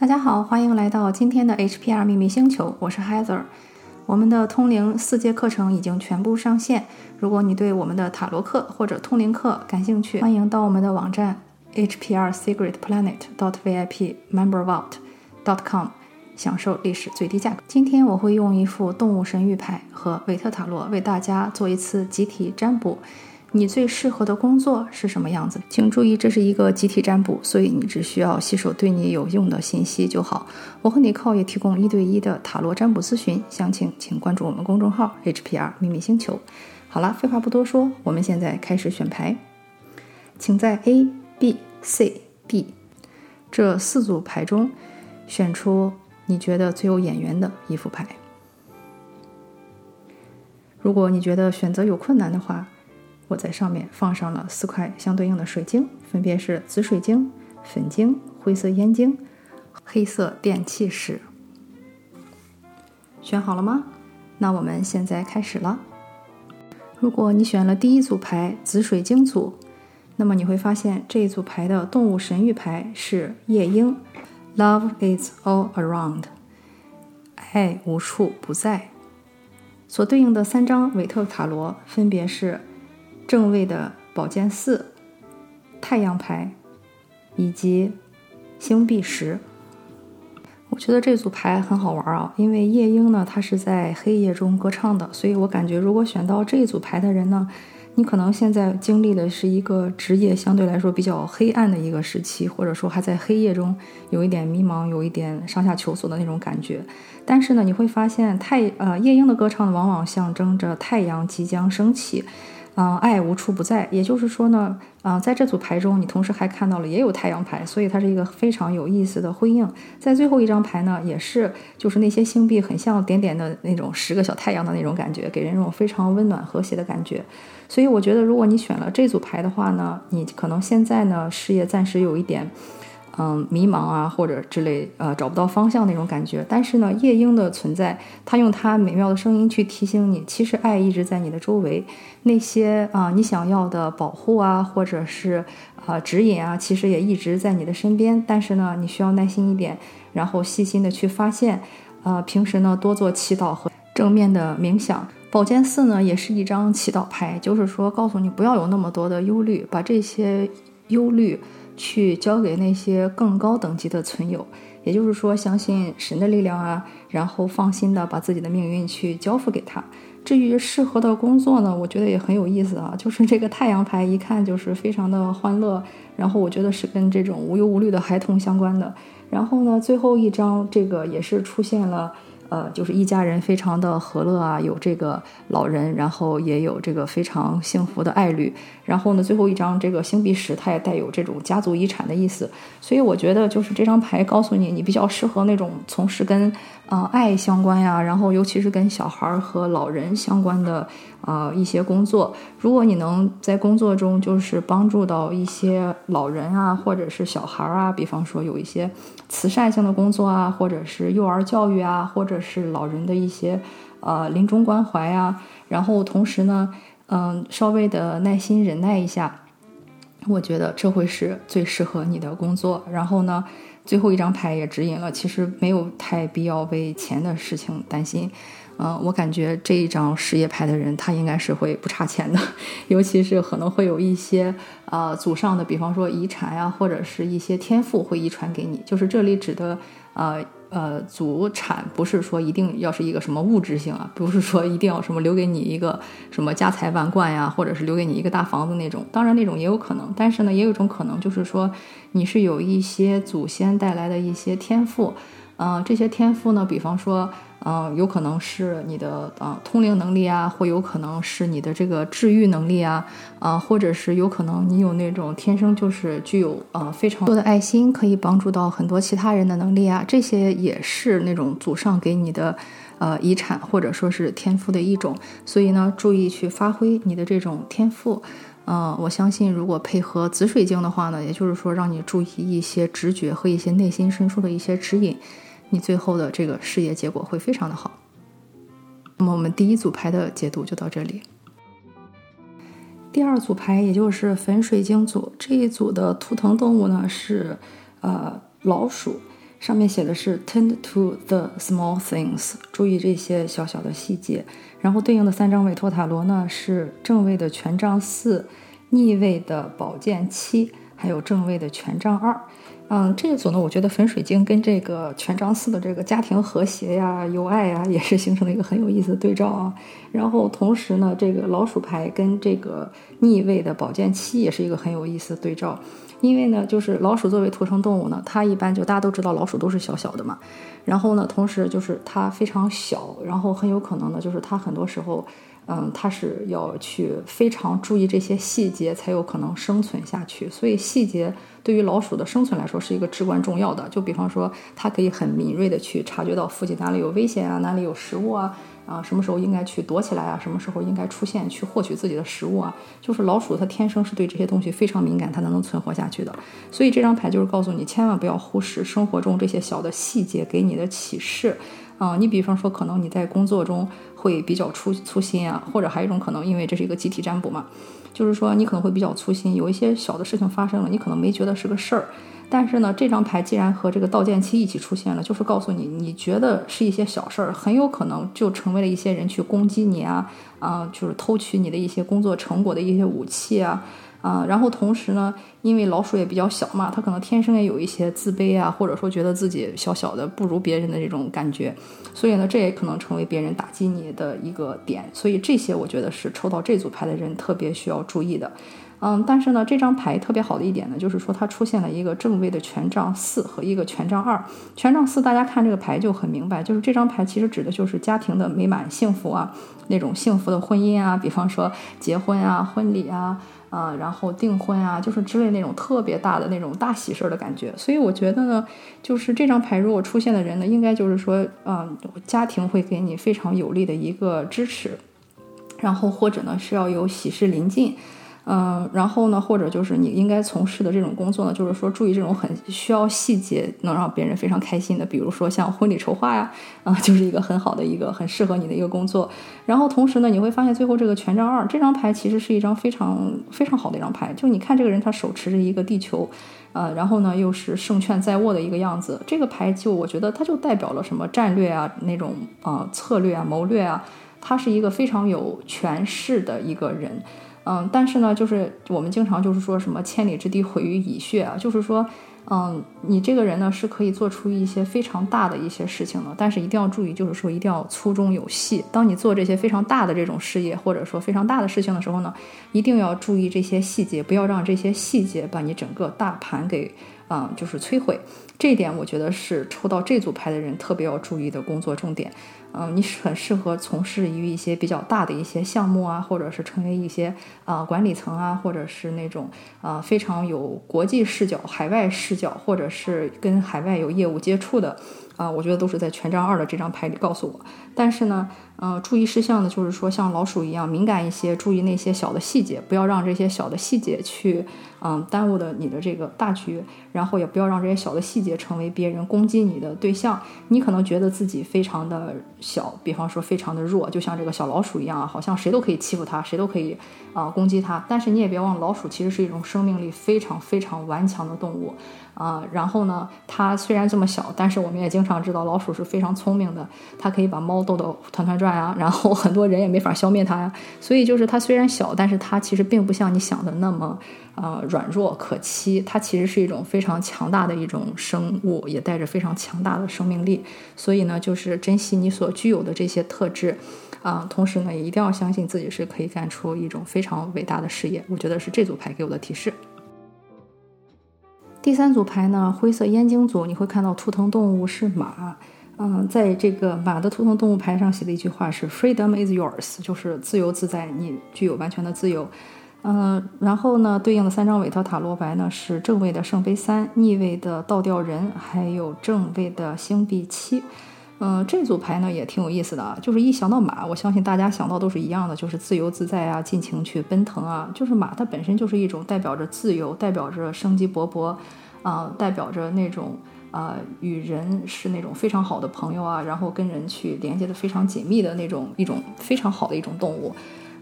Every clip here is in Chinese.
大家好，欢迎来到今天的 HPR 秘密星球，我是 Heather。我们的通灵四节课程已经全部上线。如果你对我们的塔罗课或者通灵课感兴趣，欢迎到我们的网站 hprsecretplanet.vip.membervault.com 享受历史最低价格。今天我会用一副动物神谕牌和韦特塔罗为大家做一次集体占卜。你最适合的工作是什么样子？请注意，这是一个集体占卜，所以你只需要吸收对你有用的信息就好。我和尼靠也提供一对一的塔罗占卜咨询，详情请关注我们公众号 HPR 秘密星球。好了，废话不多说，我们现在开始选牌。请在 A、B、C、D 这四组牌中选出你觉得最有眼缘的一副牌。如果你觉得选择有困难的话，我在上面放上了四块相对应的水晶，分别是紫水晶、粉晶、灰色烟晶、黑色电气石。选好了吗？那我们现在开始了。如果你选了第一组牌紫水晶组，那么你会发现这一组牌的动物神谕牌是夜莺，Love is all around，爱无处不在。所对应的三张韦特塔罗分别是。正位的宝剑四、太阳牌以及星币十，我觉得这组牌很好玩啊！因为夜莺呢，它是在黑夜中歌唱的，所以我感觉如果选到这一组牌的人呢，你可能现在经历的是一个职业相对来说比较黑暗的一个时期，或者说还在黑夜中有一点迷茫、有一点上下求索的那种感觉。但是呢，你会发现太呃夜莺的歌唱往往象征着太阳即将升起。嗯，爱无处不在，也就是说呢，啊，在这组牌中，你同时还看到了也有太阳牌，所以它是一个非常有意思的呼应。在最后一张牌呢，也是就是那些星币很像点点的那种十个小太阳的那种感觉，给人一种非常温暖和谐的感觉。所以我觉得，如果你选了这组牌的话呢，你可能现在呢事业暂时有一点。嗯，迷茫啊，或者之类，呃，找不到方向那种感觉。但是呢，夜莺的存在，它用它美妙的声音去提醒你，其实爱一直在你的周围。那些啊，你想要的保护啊，或者是啊指引啊，其实也一直在你的身边。但是呢，你需要耐心一点，然后细心的去发现。呃，平时呢，多做祈祷和正面的冥想。宝剑四呢，也是一张祈祷牌，就是说告诉你不要有那么多的忧虑，把这些忧虑。去交给那些更高等级的存有，也就是说，相信神的力量啊，然后放心的把自己的命运去交付给他。至于适合的工作呢，我觉得也很有意思啊，就是这个太阳牌一看就是非常的欢乐，然后我觉得是跟这种无忧无虑的孩童相关的。然后呢，最后一张这个也是出现了。呃，就是一家人非常的和乐啊，有这个老人，然后也有这个非常幸福的爱侣。然后呢，最后一张这个星币十，它也带有这种家族遗产的意思。所以我觉得，就是这张牌告诉你，你比较适合那种从事跟呃爱相关呀，然后尤其是跟小孩和老人相关的啊一些工作。如果你能在工作中就是帮助到一些老人啊，或者是小孩啊，比方说有一些慈善性的工作啊，或者是幼儿教育啊，或者是老人的一些呃临终关怀啊，然后同时呢。嗯，稍微的耐心忍耐一下，我觉得这会是最适合你的工作。然后呢，最后一张牌也指引了，其实没有太必要为钱的事情担心。嗯，我感觉这一张事业牌的人，他应该是会不差钱的，尤其是可能会有一些呃祖上的，比方说遗产呀，或者是一些天赋会遗传给你。就是这里指的呃。呃，祖产不是说一定要是一个什么物质性啊，不是说一定要什么留给你一个什么家财万贯呀，或者是留给你一个大房子那种。当然那种也有可能，但是呢，也有一种可能就是说你是有一些祖先带来的一些天赋，嗯，这些天赋呢，比方说。嗯，有可能是你的啊通灵能力啊，或有可能是你的这个治愈能力啊，啊，或者是有可能你有那种天生就是具有呃非常多的爱心，可以帮助到很多其他人的能力啊，这些也是那种祖上给你的呃遗产或者说是天赋的一种。所以呢，注意去发挥你的这种天赋。嗯，我相信如果配合紫水晶的话呢，也就是说让你注意一些直觉和一些内心深处的一些指引。你最后的这个事业结果会非常的好。那么我们第一组牌的解读就到这里。第二组牌也就是粉水晶组这一组的图腾动物呢是呃老鼠，上面写的是 tend to the small things，注意这些小小的细节。然后对应的三张委托塔罗呢是正位的权杖四，逆位的宝剑七，还有正位的权杖二。嗯，这一组呢，我觉得粉水晶跟这个权杖四的这个家庭和谐呀、友爱呀，也是形成了一个很有意思的对照啊。然后同时呢，这个老鼠牌跟这个逆位的宝剑七也是一个很有意思的对照。因为呢，就是老鼠作为图腾动物呢，它一般就大家都知道老鼠都是小小的嘛。然后呢，同时就是它非常小，然后很有可能呢，就是它很多时候，嗯，它是要去非常注意这些细节，才有可能生存下去。所以细节对于老鼠的生存来说是一个至关重要的。就比方说，它可以很敏锐的去察觉到附近哪里有危险啊，哪里有食物啊。啊，什么时候应该去躲起来啊？什么时候应该出现去获取自己的食物啊？就是老鼠，它天生是对这些东西非常敏感，它才能存活下去的。所以这张牌就是告诉你，千万不要忽视生活中这些小的细节给你的启示。啊，你比方说，可能你在工作中会比较粗粗心啊，或者还有一种可能，因为这是一个集体占卜嘛，就是说你可能会比较粗心，有一些小的事情发生了，你可能没觉得是个事儿。但是呢，这张牌既然和这个道剑七一起出现了，就是告诉你，你觉得是一些小事儿，很有可能就成为了一些人去攻击你啊，啊，就是偷取你的一些工作成果的一些武器啊，啊，然后同时呢，因为老鼠也比较小嘛，它可能天生也有一些自卑啊，或者说觉得自己小小的不如别人的这种感觉，所以呢，这也可能成为别人打击你的一个点，所以这些我觉得是抽到这组牌的人特别需要注意的。嗯，但是呢，这张牌特别好的一点呢，就是说它出现了一个正位的权杖四和一个权杖二。权杖四，大家看这个牌就很明白，就是这张牌其实指的就是家庭的美满幸福啊，那种幸福的婚姻啊，比方说结婚啊、婚礼啊，啊，然后订婚啊，就是之类那种特别大的那种大喜事儿的感觉。所以我觉得呢，就是这张牌如果出现的人呢，应该就是说，嗯，家庭会给你非常有力的一个支持，然后或者呢是要有喜事临近。嗯，然后呢，或者就是你应该从事的这种工作呢，就是说注意这种很需要细节，能让别人非常开心的，比如说像婚礼筹划呀，啊，就是一个很好的一个很适合你的一个工作。然后同时呢，你会发现最后这个权杖二这张牌其实是一张非常非常好的一张牌，就你看这个人他手持着一个地球，呃，然后呢又是胜券在握的一个样子，这个牌就我觉得它就代表了什么战略啊，那种啊策略啊谋略啊，他是一个非常有权势的一个人。嗯，但是呢，就是我们经常就是说什么千里之堤毁于蚁穴啊，就是说，嗯，你这个人呢是可以做出一些非常大的一些事情的，但是一定要注意，就是说一定要粗中有细。当你做这些非常大的这种事业或者说非常大的事情的时候呢，一定要注意这些细节，不要让这些细节把你整个大盘给，嗯，就是摧毁。这一点我觉得是抽到这组牌的人特别要注意的工作重点。嗯，你很适合从事于一些比较大的一些项目啊，或者是成为一些啊管理层啊，或者是那种啊非常有国际视角、海外视角，或者是跟海外有业务接触的啊，我觉得都是在权杖二的这张牌里告诉我。但是呢，呃，注意事项呢，就是说像老鼠一样敏感一些，注意那些小的细节，不要让这些小的细节去嗯耽误的你的这个大局，然后也不要让这些小的细节成为别人攻击你的对象。你可能觉得自己非常的。小，比方说非常的弱，就像这个小老鼠一样啊，好像谁都可以欺负它，谁都可以啊攻击它。但是你也别忘，老鼠其实是一种生命力非常非常顽强的动物啊。然后呢，它虽然这么小，但是我们也经常知道老鼠是非常聪明的，它可以把猫逗得团团转啊。然后很多人也没法消灭它呀。所以就是它虽然小，但是它其实并不像你想的那么。呃，软弱可欺，它其实是一种非常强大的一种生物，也带着非常强大的生命力。所以呢，就是珍惜你所具有的这些特质，啊，同时呢，也一定要相信自己是可以干出一种非常伟大的事业。我觉得是这组牌给我的提示。第三组牌呢，灰色燕京组，你会看到图腾动物是马，嗯，在这个马的图腾动物牌上写的一句话是 “Freedom is yours”，就是自由自在，你具有完全的自由。嗯，然后呢，对应的三张韦特塔罗牌呢是正位的圣杯三，逆位的倒吊人，还有正位的星币七。嗯，这组牌呢也挺有意思的啊，就是一想到马，我相信大家想到都是一样的，就是自由自在啊，尽情去奔腾啊。就是马，它本身就是一种代表着自由，代表着生机勃勃，啊，代表着那种啊与人是那种非常好的朋友啊，然后跟人去连接的非常紧密的那种一种非常好的一种动物。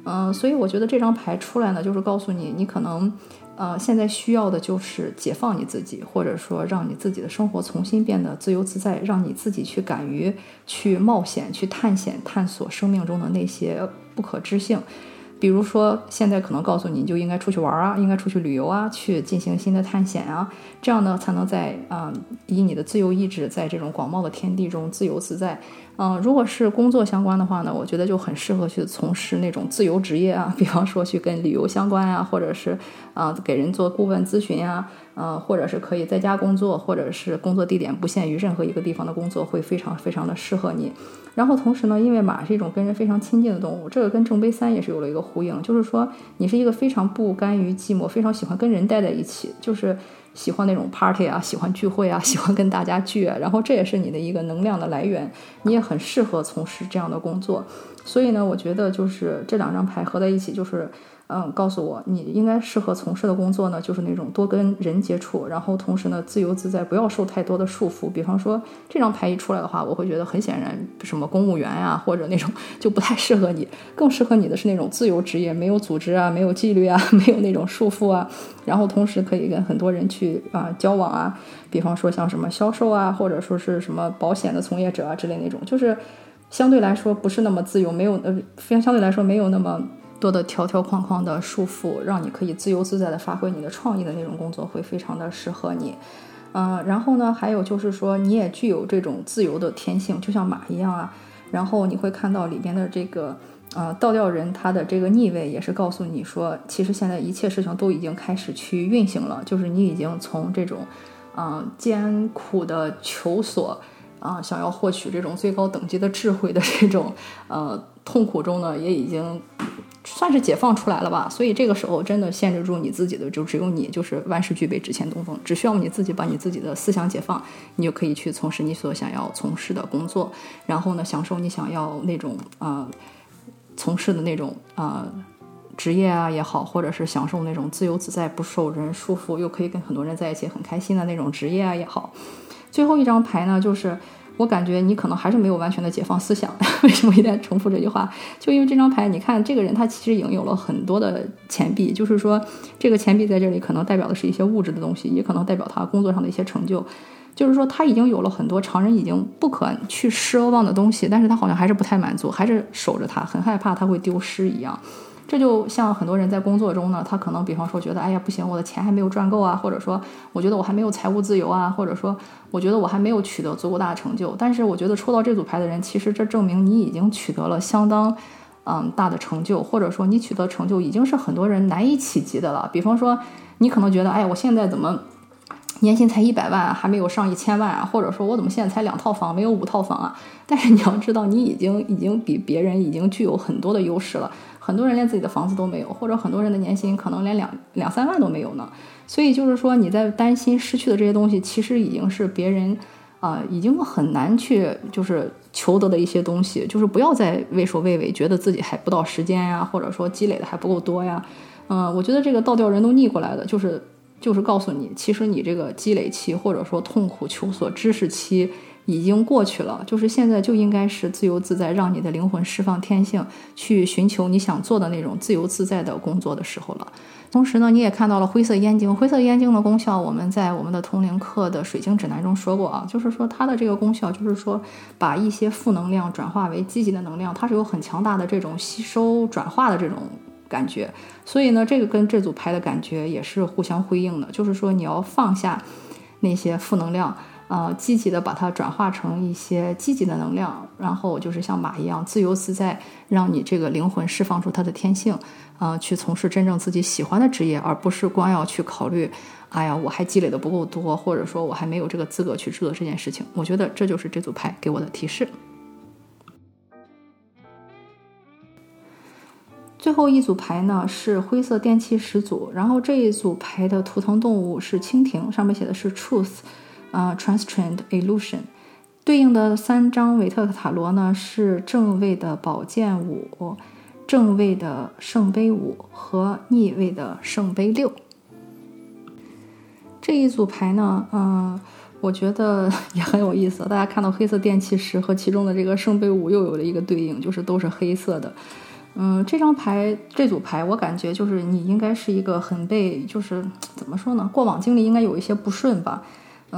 嗯，所以我觉得这张牌出来呢，就是告诉你，你可能呃，现在需要的就是解放你自己，或者说让你自己的生活重新变得自由自在，让你自己去敢于去冒险、去探险、探索生命中的那些不可知性。比如说，现在可能告诉你，就应该出去玩啊，应该出去旅游啊，去进行新的探险啊，这样呢，才能在啊，以你的自由意志，在这种广袤的天地中自由自在。嗯，如果是工作相关的话呢，我觉得就很适合去从事那种自由职业啊，比方说去跟旅游相关啊，或者是啊给人做顾问咨询啊，呃，或者是可以在家工作，或者是工作地点不限于任何一个地方的工作，会非常非常的适合你。然后同时呢，因为马是一种跟人非常亲近的动物，这个跟正杯三也是有了一个呼应，就是说你是一个非常不甘于寂寞，非常喜欢跟人待在一起，就是。喜欢那种 party 啊，喜欢聚会啊，喜欢跟大家聚啊，然后这也是你的一个能量的来源，你也很适合从事这样的工作。所以呢，我觉得就是这两张牌合在一起，就是。嗯，告诉我你应该适合从事的工作呢，就是那种多跟人接触，然后同时呢自由自在，不要受太多的束缚。比方说这张牌一出来的话，我会觉得很显然，什么公务员呀，或者那种 就不太适合你，更适合你的是那种自由职业，没有组织啊，没有纪律啊，没有那种束缚啊，然后同时可以跟很多人去啊交往啊。比方说像什么销售啊，或者说是什么保险的从业者啊之类那种，就是相对来说不是那么自由，没有呃，相相对来说没有那么。多的条条框框的束缚，让你可以自由自在的发挥你的创意的那种工作，会非常的适合你。嗯，然后呢，还有就是说，你也具有这种自由的天性，就像马一样啊。然后你会看到里边的这个呃倒吊人，他的这个逆位也是告诉你说，其实现在一切事情都已经开始去运行了，就是你已经从这种嗯艰苦的求索啊，想要获取这种最高等级的智慧的这种呃痛苦中呢，也已经。算是解放出来了吧，所以这个时候真的限制住你自己的就只有你，就是万事俱备，只欠东风。只需要你自己把你自己的思想解放，你就可以去从事你所想要从事的工作，然后呢，享受你想要那种呃从事的那种呃职业啊也好，或者是享受那种自由自在、不受人束缚，又可以跟很多人在一起很开心的那种职业啊也好。最后一张牌呢，就是。我感觉你可能还是没有完全的解放思想。为什么一旦重复这句话？就因为这张牌，你看这个人他其实已经有了很多的钱币，就是说这个钱币在这里可能代表的是一些物质的东西，也可能代表他工作上的一些成就。就是说他已经有了很多常人已经不可去奢望的东西，但是他好像还是不太满足，还是守着他，很害怕他会丢失一样。这就像很多人在工作中呢，他可能比方说觉得，哎呀不行，我的钱还没有赚够啊，或者说我觉得我还没有财务自由啊，或者说我觉得我还没有取得足够大的成就。但是我觉得抽到这组牌的人，其实这证明你已经取得了相当嗯大的成就，或者说你取得成就已经是很多人难以企及的了。比方说你可能觉得，哎，我现在怎么年薪才一百万，还没有上一千万啊？或者说我怎么现在才两套房，没有五套房啊？但是你要知道，你已经已经比别人已经具有很多的优势了。很多人连自己的房子都没有，或者很多人的年薪可能连两两三万都没有呢。所以就是说，你在担心失去的这些东西，其实已经是别人啊，已经很难去就是求得的一些东西。就是不要再畏首畏尾，觉得自己还不到时间呀，或者说积累的还不够多呀。嗯，我觉得这个倒吊人都逆过来的，就是就是告诉你，其实你这个积累期或者说痛苦求索知识期。已经过去了，就是现在就应该是自由自在，让你的灵魂释放天性，去寻求你想做的那种自由自在的工作的时候了。同时呢，你也看到了灰色烟晶，灰色烟晶的功效，我们在我们的通灵课的水晶指南中说过啊，就是说它的这个功效，就是说把一些负能量转化为积极的能量，它是有很强大的这种吸收转化的这种感觉。所以呢，这个跟这组牌的感觉也是互相辉映的，就是说你要放下那些负能量。呃，积极的把它转化成一些积极的能量，然后就是像马一样自由自在，让你这个灵魂释放出它的天性，呃，去从事真正自己喜欢的职业，而不是光要去考虑，哎呀，我还积累的不够多，或者说我还没有这个资格去做这件事情。我觉得这就是这组牌给我的提示。最后一组牌呢是灰色电器十组，然后这一组牌的图腾动物是蜻蜓，上面写的是 Truth。啊，Transtrend Illusion，对应的三张维特塔罗呢是正位的宝剑五、正位的圣杯五和逆位的圣杯六。这一组牌呢，嗯，我觉得 也很有意思。大家看到黑色电气石和其中的这个圣杯五又有了一个对应，就是都是黑色的。嗯，这张牌这组牌，我感觉就是你应该是一个很被，就是怎么说呢？过往经历应该有一些不顺吧。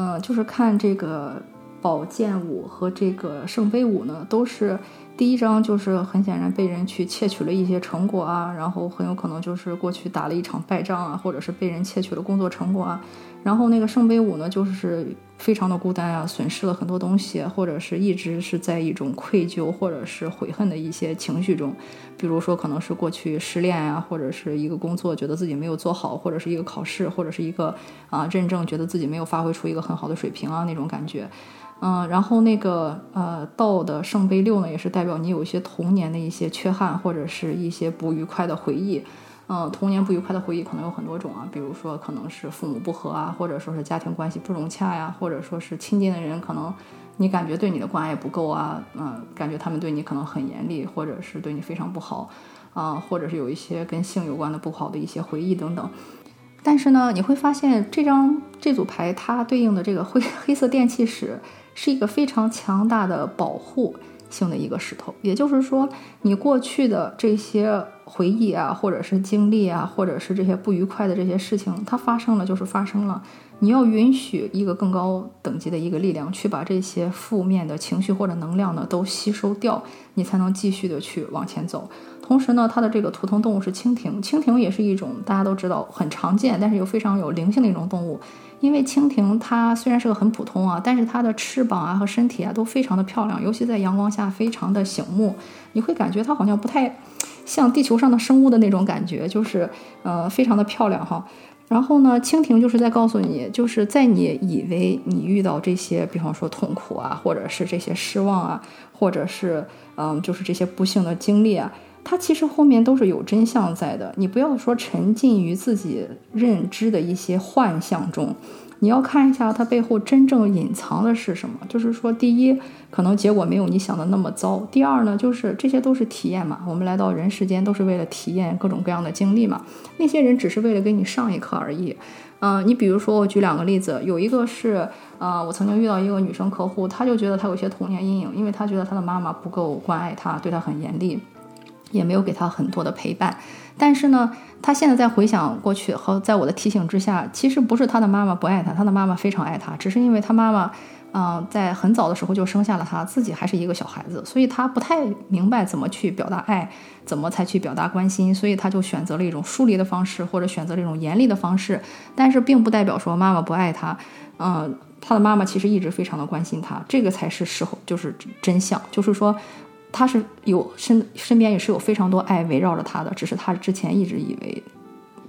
嗯，就是看这个宝剑五和这个圣杯五呢，都是。第一章就是很显然被人去窃取了一些成果啊，然后很有可能就是过去打了一场败仗啊，或者是被人窃取了工作成果啊。然后那个圣杯五呢，就是非常的孤单啊，损失了很多东西，或者是一直是在一种愧疚或者是悔恨的一些情绪中。比如说可能是过去失恋啊，或者是一个工作觉得自己没有做好，或者是一个考试，或者是一个啊认证觉得自己没有发挥出一个很好的水平啊那种感觉。嗯，然后那个呃，道的圣杯六呢，也是代表你有一些童年的一些缺憾，或者是一些不愉快的回忆。嗯，童年不愉快的回忆可能有很多种啊，比如说可能是父母不和啊，或者说是家庭关系不融洽呀，或者说是亲近的人可能你感觉对你的关爱不够啊，嗯，感觉他们对你可能很严厉，或者是对你非常不好啊，或者是有一些跟性有关的不好的一些回忆等等。但是呢，你会发现这张这组牌它对应的这个灰 黑色电气石。是一个非常强大的保护性的一个石头，也就是说，你过去的这些回忆啊，或者是经历啊，或者是这些不愉快的这些事情，它发生了就是发生了。你要允许一个更高等级的一个力量去把这些负面的情绪或者能量呢都吸收掉，你才能继续的去往前走。同时呢，它的这个图腾动物是蜻蜓，蜻蜓也是一种大家都知道很常见，但是又非常有灵性的一种动物。因为蜻蜓它虽然是个很普通啊，但是它的翅膀啊和身体啊都非常的漂亮，尤其在阳光下非常的醒目。你会感觉它好像不太像地球上的生物的那种感觉，就是呃非常的漂亮哈。然后呢，蜻蜓就是在告诉你，就是在你以为你遇到这些，比方说痛苦啊，或者是这些失望啊，或者是嗯就是这些不幸的经历啊。它其实后面都是有真相在的，你不要说沉浸于自己认知的一些幻象中，你要看一下它背后真正隐藏的是什么。就是说，第一，可能结果没有你想的那么糟；第二呢，就是这些都是体验嘛。我们来到人世间都是为了体验各种各样的经历嘛。那些人只是为了给你上一课而已。嗯，你比如说，我举两个例子，有一个是，呃，我曾经遇到一个女生客户，她就觉得她有些童年阴影，因为她觉得她的妈妈不够关爱她，对她很严厉。也没有给他很多的陪伴，但是呢，他现在在回想过去和在我的提醒之下，其实不是他的妈妈不爱他，他的妈妈非常爱他，只是因为他妈妈，嗯，在很早的时候就生下了他，自己还是一个小孩子，所以他不太明白怎么去表达爱，怎么才去表达关心，所以他就选择了一种疏离的方式，或者选择了一种严厉的方式，但是并不代表说妈妈不爱他，嗯，他的妈妈其实一直非常的关心他，这个才是时候，就是真相，就是说。他是有身身边也是有非常多爱围绕着他的，只是他之前一直以为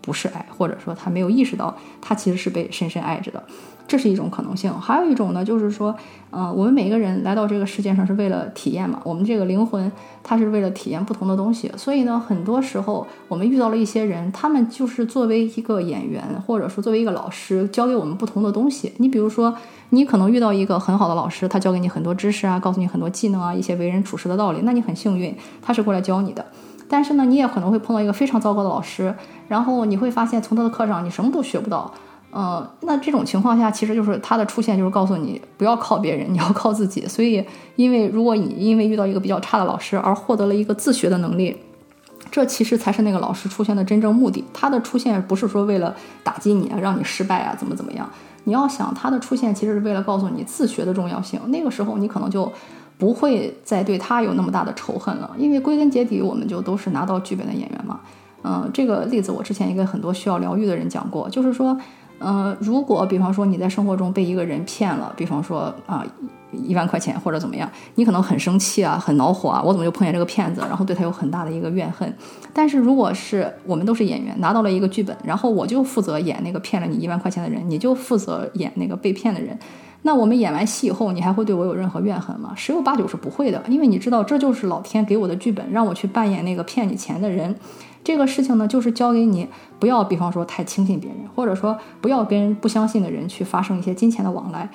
不是爱，或者说他没有意识到他其实是被深深爱着的。这是一种可能性，还有一种呢，就是说，嗯，我们每个人来到这个世界上是为了体验嘛，我们这个灵魂它是为了体验不同的东西，所以呢，很多时候我们遇到了一些人，他们就是作为一个演员，或者说作为一个老师，教给我们不同的东西。你比如说，你可能遇到一个很好的老师，他教给你很多知识啊，告诉你很多技能啊，一些为人处事的道理，那你很幸运，他是过来教你的。但是呢，你也可能会碰到一个非常糟糕的老师，然后你会发现从他的课上你什么都学不到。嗯，那这种情况下，其实就是他的出现，就是告诉你不要靠别人，你要靠自己。所以，因为如果你因为遇到一个比较差的老师而获得了一个自学的能力，这其实才是那个老师出现的真正目的。他的出现不是说为了打击你啊，让你失败啊，怎么怎么样。你要想他的出现，其实是为了告诉你自学的重要性。那个时候，你可能就不会再对他有那么大的仇恨了，因为归根结底，我们就都是拿到剧本的演员嘛。嗯，这个例子我之前也跟很多需要疗愈的人讲过，就是说。嗯，如果比方说你在生活中被一个人骗了，比方说啊一万块钱或者怎么样，你可能很生气啊，很恼火啊，我怎么就碰见这个骗子，然后对他有很大的一个怨恨。但是如果是我们都是演员，拿到了一个剧本，然后我就负责演那个骗了你一万块钱的人，你就负责演那个被骗的人，那我们演完戏以后，你还会对我有任何怨恨吗？十有八九是不会的，因为你知道这就是老天给我的剧本，让我去扮演那个骗你钱的人。这个事情呢，就是教给你不要，比方说太轻信别人，或者说不要跟不相信的人去发生一些金钱的往来，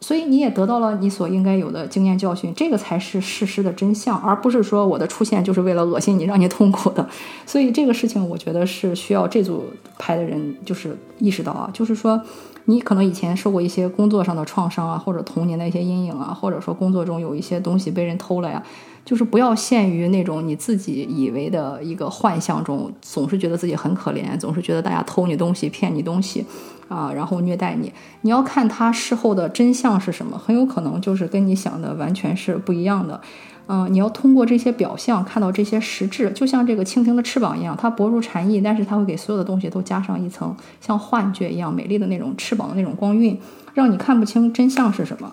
所以你也得到了你所应该有的经验教训，这个才是事实的真相，而不是说我的出现就是为了恶心你，让你痛苦的。所以这个事情，我觉得是需要这组牌的人就是意识到啊，就是说。你可能以前受过一些工作上的创伤啊，或者童年的一些阴影啊，或者说工作中有一些东西被人偷了呀，就是不要陷于那种你自己以为的一个幻象中，总是觉得自己很可怜，总是觉得大家偷你东西、骗你东西啊，然后虐待你。你要看他事后的真相是什么，很有可能就是跟你想的完全是不一样的。嗯，你要通过这些表象看到这些实质，就像这个蜻蜓的翅膀一样，它薄如蝉翼，但是它会给所有的东西都加上一层像幻觉一样美丽的那种翅膀的那种光晕，让你看不清真相是什么。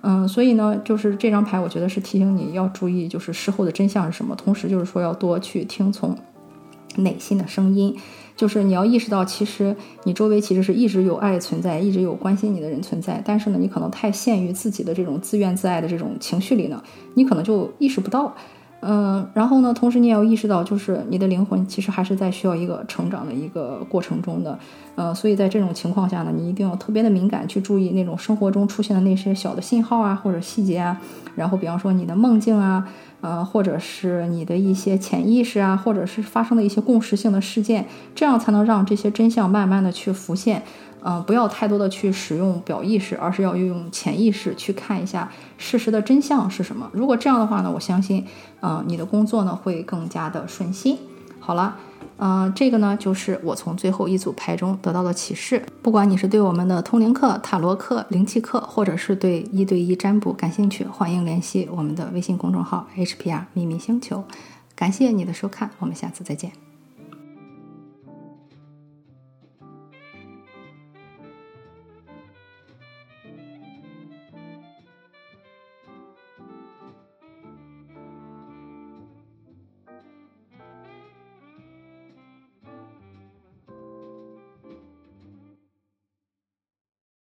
嗯，所以呢，就是这张牌，我觉得是提醒你要注意，就是事后的真相是什么，同时就是说要多去听从内心的声音。就是你要意识到，其实你周围其实是一直有爱存在，一直有关心你的人存在。但是呢，你可能太陷于自己的这种自怨自艾的这种情绪里呢，你可能就意识不到。嗯，然后呢，同时你也要意识到，就是你的灵魂其实还是在需要一个成长的一个过程中的。呃，所以在这种情况下呢，你一定要特别的敏感，去注意那种生活中出现的那些小的信号啊，或者细节啊。然后，比方说你的梦境啊。呃，或者是你的一些潜意识啊，或者是发生的一些共识性的事件，这样才能让这些真相慢慢的去浮现。嗯，不要太多的去使用表意识，而是要用潜意识去看一下事实的真相是什么。如果这样的话呢，我相信，嗯，你的工作呢会更加的顺心。好了。嗯，这个呢，就是我从最后一组牌中得到的启示。不管你是对我们的通灵课、塔罗课、灵气课，或者是对一对一占卜感兴趣，欢迎联系我们的微信公众号 HPR 秘密星球。感谢你的收看，我们下次再见。